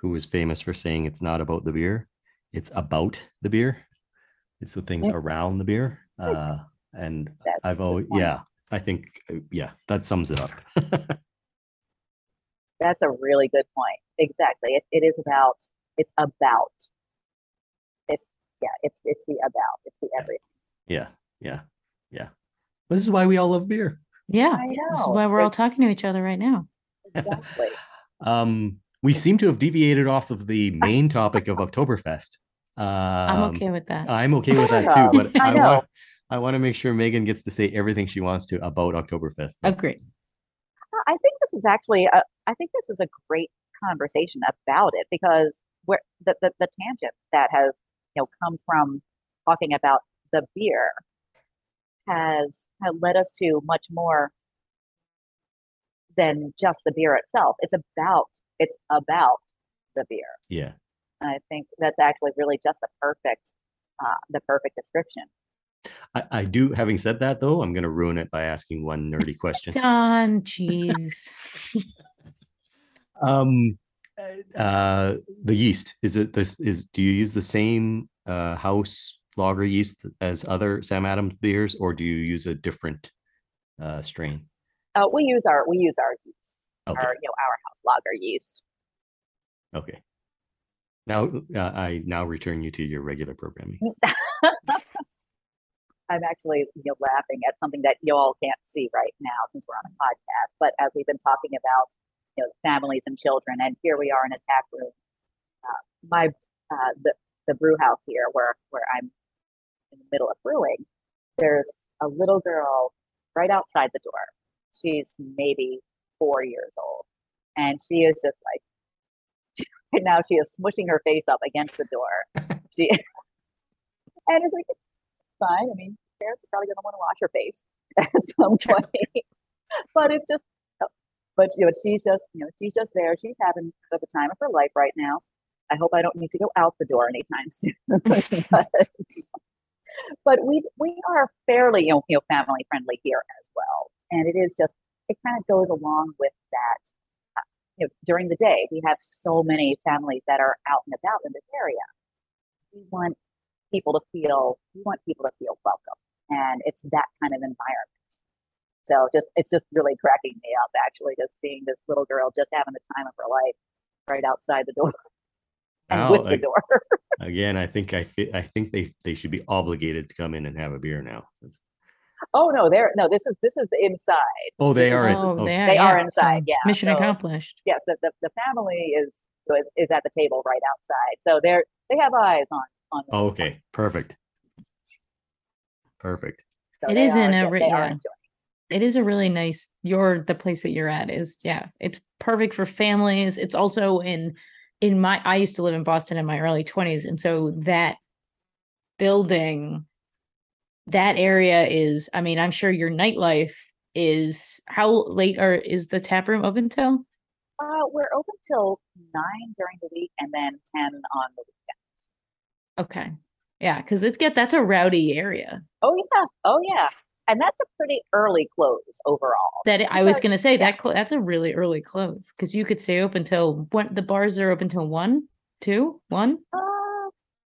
who was famous for saying it's not about the beer, it's about the beer. It's the things around the beer. Uh, and That's I've always, yeah, I think, uh, yeah, that sums it up. That's a really good point. Exactly. It, it is about, it's about. It's, yeah, it's, it's the about, it's the everything. yeah, yeah. Yeah. This is why we all love beer. Yeah. I This is why we're all talking to each other right now. Exactly. Um, we seem to have deviated off of the main topic of Oktoberfest. Um, I'm okay with that. I'm okay with that too, but I I, want I want to make sure Megan gets to say everything she wants to about Oktoberfest. though. Agreed. Uh, I think this is actually a, I think this is a great conversation about it because where the, the, the tangent that has you know come from talking about the beer has, has led us to much more than just the beer itself. It's about it's about the beer. Yeah. And I think that's actually really just the perfect uh, the perfect description. I, I do. Having said that, though, I'm going to ruin it by asking one nerdy question. Don, jeez. Um, uh, the yeast is it this is? Do you use the same uh house lager yeast as other Sam Adams beers, or do you use a different uh strain? Uh, we use our we use our yeast, Okay. our you know our house lager yeast. Okay. Now uh, I now return you to your regular programming. I'm actually you know, laughing at something that you all can't see right now since we're on a podcast. But as we've been talking about, you know, families and children, and here we are in a tap room. Uh, my uh, the the brew house here, where where I'm in the middle of brewing, there's a little girl right outside the door. She's maybe four years old, and she is just like. And now she is smushing her face up against the door. She and it's like fine. I mean, parents are probably going to want to wash her face at some point. but it's just, uh, but you know, she's just, you know, she's just there. She's having the time of her life right now. I hope I don't need to go out the door anytime soon. but, but we we are fairly you know family friendly here as well, and it is just it kind of goes along with that. uh, You know, during the day, we have so many families that are out and about in this area. We want people to feel we want people to feel welcome and it's that kind of environment so just it's just really cracking me up actually just seeing this little girl just having the time of her life right outside the door and Now, with the door again, I think I fi- I think they they should be obligated to come in and have a beer now. That's- oh no there no this is this is the inside Oh, they are. in- Oh, oh, they are. They are yeah, inside, yeah, Mission so- accomplished. yes the, the, the family is is is at the table right outside so they're they have eyes on on. Oh, okay, perfect. Perfect. so It they is in are- a yeah, re- yeah. It is a really nice. You're the place that you're at is yeah. It's perfect for families. It's also in in my. I used to live in Boston in my early twenties, and so that building, that area is. I mean, I'm sure your nightlife is. How late are is the tap room open till? uh, we're open till nine during the week and then 10 on the weekends Okay, yeah, because it's get that's a rowdy area. Oh yeah, oh yeah, and that's a pretty early close overall. That I was gonna say yeah. that clo- that's a really early close because you could stay open till when the bars are open till one, two, one. Uh,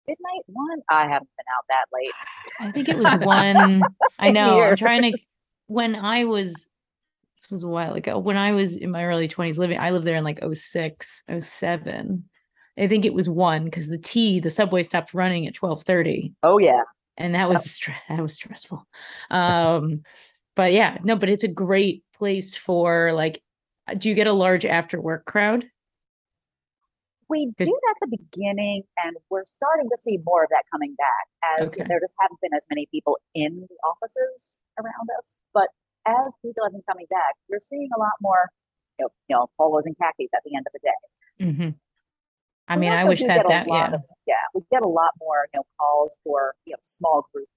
midnight one. I haven't been out that late. I think it was one. I know. I'm trying to. When I was, this was a while ago. When I was in my early 20s living, I lived there in like 06, 07. I think it was one because the T, the subway stopped running at 12:30, Oh yeah, and that was stre- that was stressful. Um, but yeah, no, but it's a great place for like. uh, Do you get a large after work crowd? We did at the beginning, and we're starting to see more of that coming back. As Okay. there just haven't been as many people in the offices around us, but as people have been coming back, you're seeing a lot more. You know, you know, polos and khakis at the end of the day. hmm I mean, I wish that that yeah. of- yeah, we get a lot more you know calls for you know small group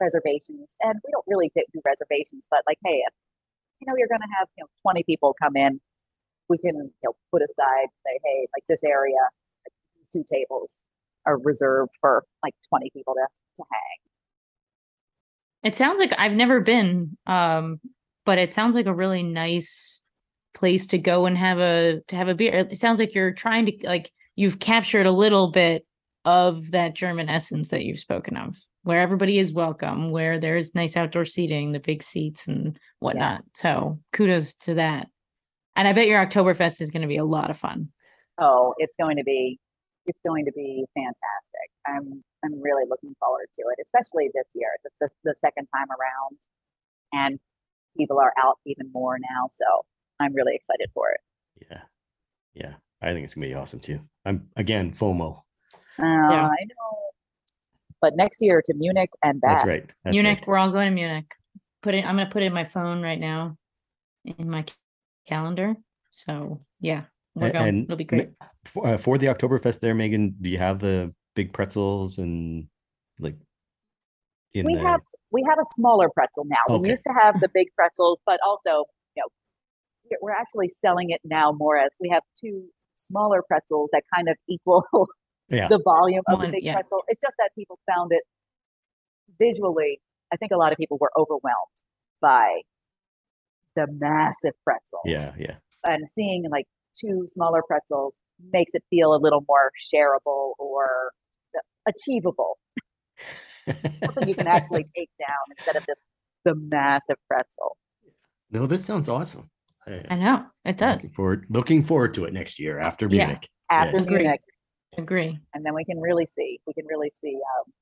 reservations, and we don't really do reservations, but like, hey, if you know you're going to have you know 20 people come in, we can you know put aside say, hey, like this area, like, these two tables are reserved for like 20 people to to hang. It sounds like I've never been, um, but it sounds like a really nice place to go and have a to have a beer. It sounds like you're trying to like you've captured a little bit of that German essence that you've spoken of, where everybody is welcome, where there's nice outdoor seating, the big seats and whatnot. So kudos to that. And I bet your Oktoberfest is going to be a lot of fun. Oh, it's going to be it's going to be fantastic. I'm I'm really looking forward to it, especially this year. It's the, the second time around, and people are out even more now. So I'm really excited for it. Yeah. Yeah. I think it's gonna be awesome too. I'm again FOMO. Uh, I know. But next year to Munich and back. That's right. That's Munich, right. we're all going to Munich. Put it, I'm gonna put it in my phone right now in my calendar. So yeah, we're A- going. and It'll be great. For, uh, for the Oktoberfest there, Megan, do you have the big pretzels and like in we there? have we have a smaller pretzel now. Okay. We used to have the big pretzels, but also, you know, we're- we're actually selling it now more as we have two smaller pretzels that kind of equal yeah. the volume of One, the big yeah. pretzel. It's just that people found it visually. I think a lot of people were overwhelmed by the massive pretzel. yeah. Yeah. And seeing like two smaller pretzels makes it feel a little more shareable or achievable. Something you can actually take down instead of this the massive pretzel. no, this sounds awesome. I- I know it does. Looking forward, looking forward to it next year after Yeah. Munich. After Yes. Munich, Agree. and then we can really see we can really see um,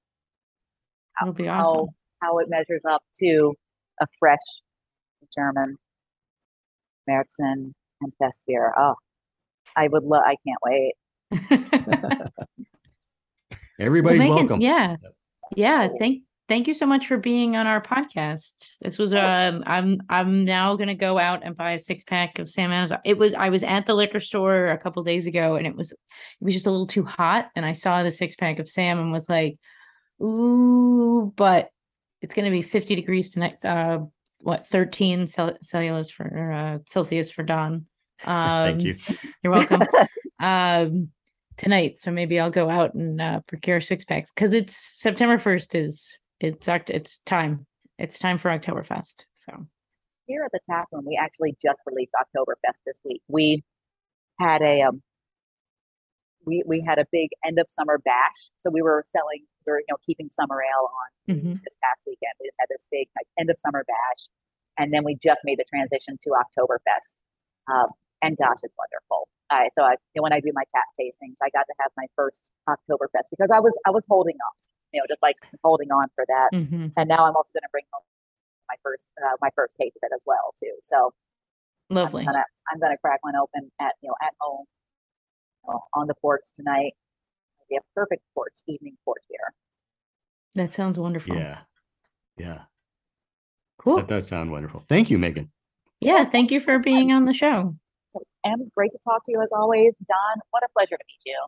It'll be how how it measures up to a fresh German Märzen and Festbier. Oh, I would love. I can't wait. Everybody's Megan, welcome. Yeah. Yeah. Thank thank you so much for being on our podcast. This was um I'm I'm now gonna go out and buy a six pack of Sam Adams. It was I was at the liquor store a couple days ago and it was it was just a little too hot. And I saw the six pack of Sam and was like, ooh, but it's gonna be 50 degrees tonight. Uh what 13 cell- cellulose for uh Celsius for Don. Um Thank you. You're welcome. um tonight so maybe i'll go out and uh procure six packs because it's september 1st is it's oct- it's time it's time for oktoberfest so Here at the tap room, we actually just released Oktoberfest this week. We had a um, we we had a big end of summer bash, so we were selling, we were you know keeping summer ale on mhm. this past weekend. We just had this big like end of summer bash, and then we just made the transition to Oktoberfest. Um, and gosh, it's wonderful. I so I you know, when I do my tap tastings, I got to have my first Oktoberfest because I was I was holding on, you know, just like holding on for that. Mhm. And now I'm also going to bring home my first uh, my first taste of it as well too. So lovely I'm gonna I'm gonna crack one open at you know at home, on the porch tonight. We have perfect porch evening porch here. that sounds wonderful Yeah. Yeah. cool That does sound wonderful. Thank you, Megan. yeah thank you for being on the show And it's great to talk to you as always, Don. What a pleasure to meet you.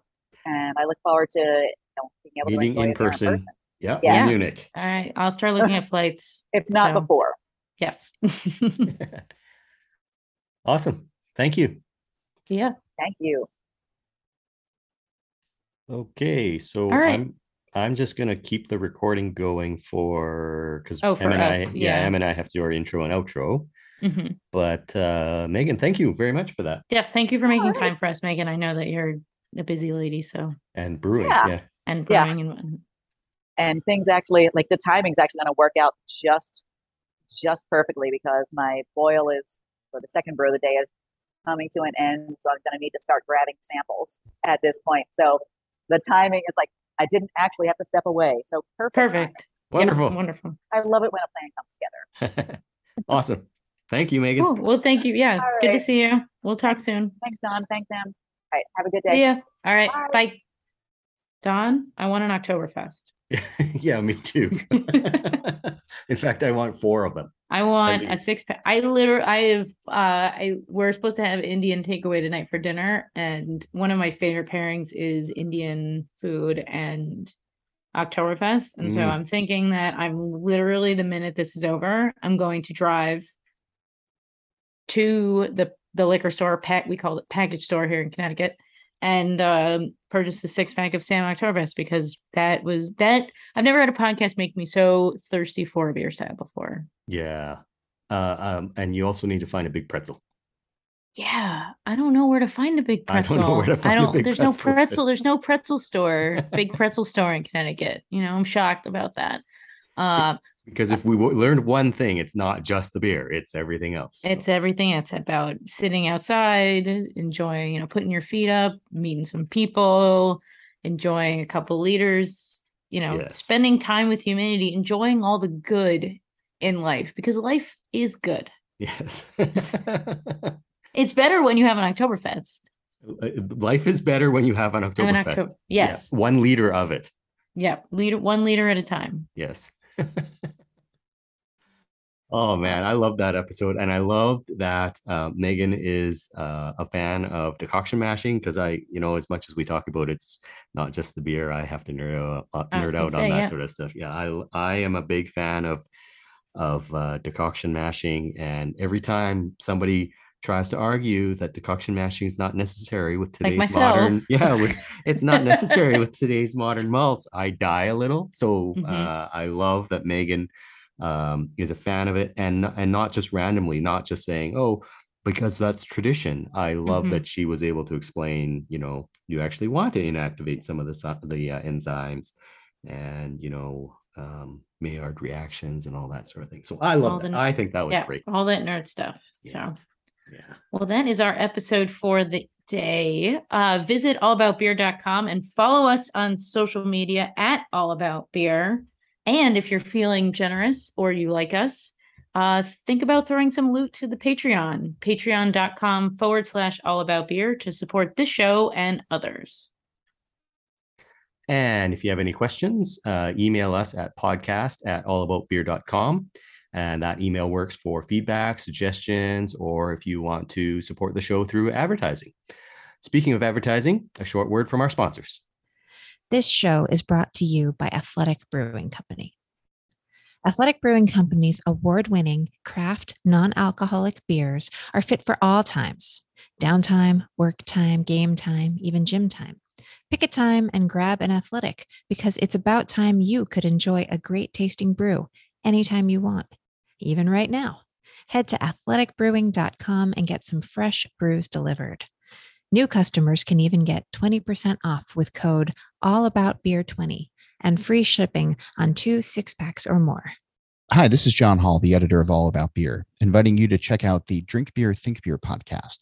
And I look forward to you know, being able Meeting to enjoy in it here person. Yeah. Yeah. In Munich. all right i'll start looking at flights if not before. yes awesome. Thank you. yeah Thank you. Okay, so All right. I'm I'm just gonna keep the recording going for because Oh, for Em and I us, yeah, yeah. Em and I have to do our intro and outro. Mhm. But uh Megan, thank you very much for that. yes thank you for making Alright. time for us megan i know that you're a busy lady so And brewing. Yeah. Yeah. and Yeah. brewing and whatnot. And things actually like the timing's actually gonna work out just just perfectly because my boil is for the second brew of the day is coming to an end. So I'm gonna need to start grabbing samples at this point. So the timing is like I didn't actually have to step away. So perfect. timing. perfect Yeah, Wonderful. wonderful I love it when a plan comes together. awesome. Thank you, Megan. Cool. Well, thank you. Yeah. All Good to see you. We'll talk soon. Thanks, Don. Thanks, Em. All right. Have a good day. ya. All right. Bye. Bye. Don, I want an Oktoberfest. yeah, me too. In fact, I want four of them. I want a six pack. I literally, I have, uh, I we're supposed to have Indian takeaway tonight for dinner, and one of my favorite pairings is Indian food and Oktoberfest. And so Mm. I'm thinking that I'm literally the minute this is over, I'm going to drive to the the liquor store, pack we call it package store here in Connecticut, and um, purchase a six pack of Sam Oktoberfest because that was that I've never had a podcast make me so thirsty for a beer style before. Yeah. Uh, um, and you also need to find a big pretzel. Yeah, I don't know where to find a big I don't pretzel. know where to find a don't- big there's pretzel, no pretzel. There's no pretzel store, big pretzel store in Connecticut. You know, I'm shocked about that. Um, Because if we w- learned one thing, it's not just the beer; it's everything else. So, it's everything. It's about sitting outside, enjoying, you know, putting your feet up, meeting some people, enjoying a couple liters you know, Yes. spending time with humanity, enjoying all the good in life because life is good. Yes. It's better when you have an Oktoberfest. Uh, life is better when you have an Oktoberfest. October- Yeah, Yes. one liter of it. Yeah. Liter one liter at a time. Yes. oh man, I love that episode, and I love that uh, Megan is uh, a fan of decoction mashing because I, you know, as much as we talk about it's not just the beer. I have to nerd out, uh, nerd out say, on that yeah. sort of stuff. Yeah, I I am a big fan of of uh, decoction mashing, and every time somebody tries to argue that decoction mashing is not necessary with Like today's modern yeah with it's not necessary with today's modern malts i die a little so Mhm. uh, i love that megan um, is a fan of it and and not just randomly not just saying oh because that's tradition i love Mhm. that she was able to explain you know you actually want to inactivate some of the the uh, enzymes and you know um maillard reactions and all that sort of thing so i love the- that i think that was yeah. great All that nerd stuff. So Yeah. yeah Well, that is our episode for the day. Uh, visit allaboutbeer.com and follow us on social media at allaboutbeer. And if you're feeling generous or you like us, uh, think about throwing some loot to the Patreon, patreon.com forward slash all about beer to support this show and others. And if you have any questions, uh, email us at podcast at allaboutbeer.com. And that email works for feedback, suggestions, or if you want to support the show through advertising. Speaking of advertising, a short word from our sponsors. This show is brought to you by Athletic Brewing Company. Athletic Brewing Company's award winning craft non alcoholic beers are fit for all times downtime, work time, game time, even gym time. Pick a time and grab an athletic because it's about time you could enjoy a great tasting brew anytime you want, even right now. Head to athleticbrewing.com and get some fresh brews delivered. New customers can even get 20% off with code allaboutbeer20 and free shipping on two six packs or more. Hi, this is John Holl, the editor of All About Beer, inviting you to check out the Drink Beer, Think Beer podcast.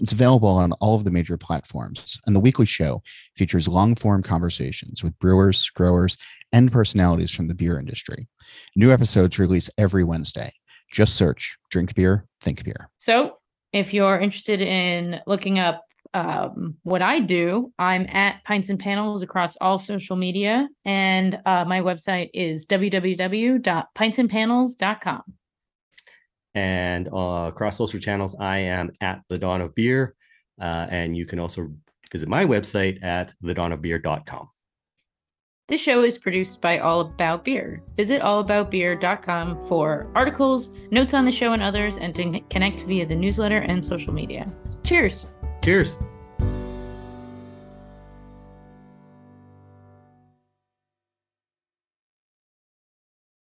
It's available on all of the major platforms, and the weekly show features long form conversations with brewers, growers, and personalities from the beer industry. New episodes release every Wednesday. Just search Drink Beer, Think Beer. So if you're interested in looking up um, what I do, I'm at Pints and Panels across all social media, and uh, my website is www.pintsandpanels.com. And uh, across social channels, I am at the Don of Beer. Uh, and you can also visit my website at thedonofbeer.com. This show is produced by All About Beer. Visit allaboutbeer.com for articles, notes on the show and others, and to connect via the newsletter and social media. Cheers. Cheers.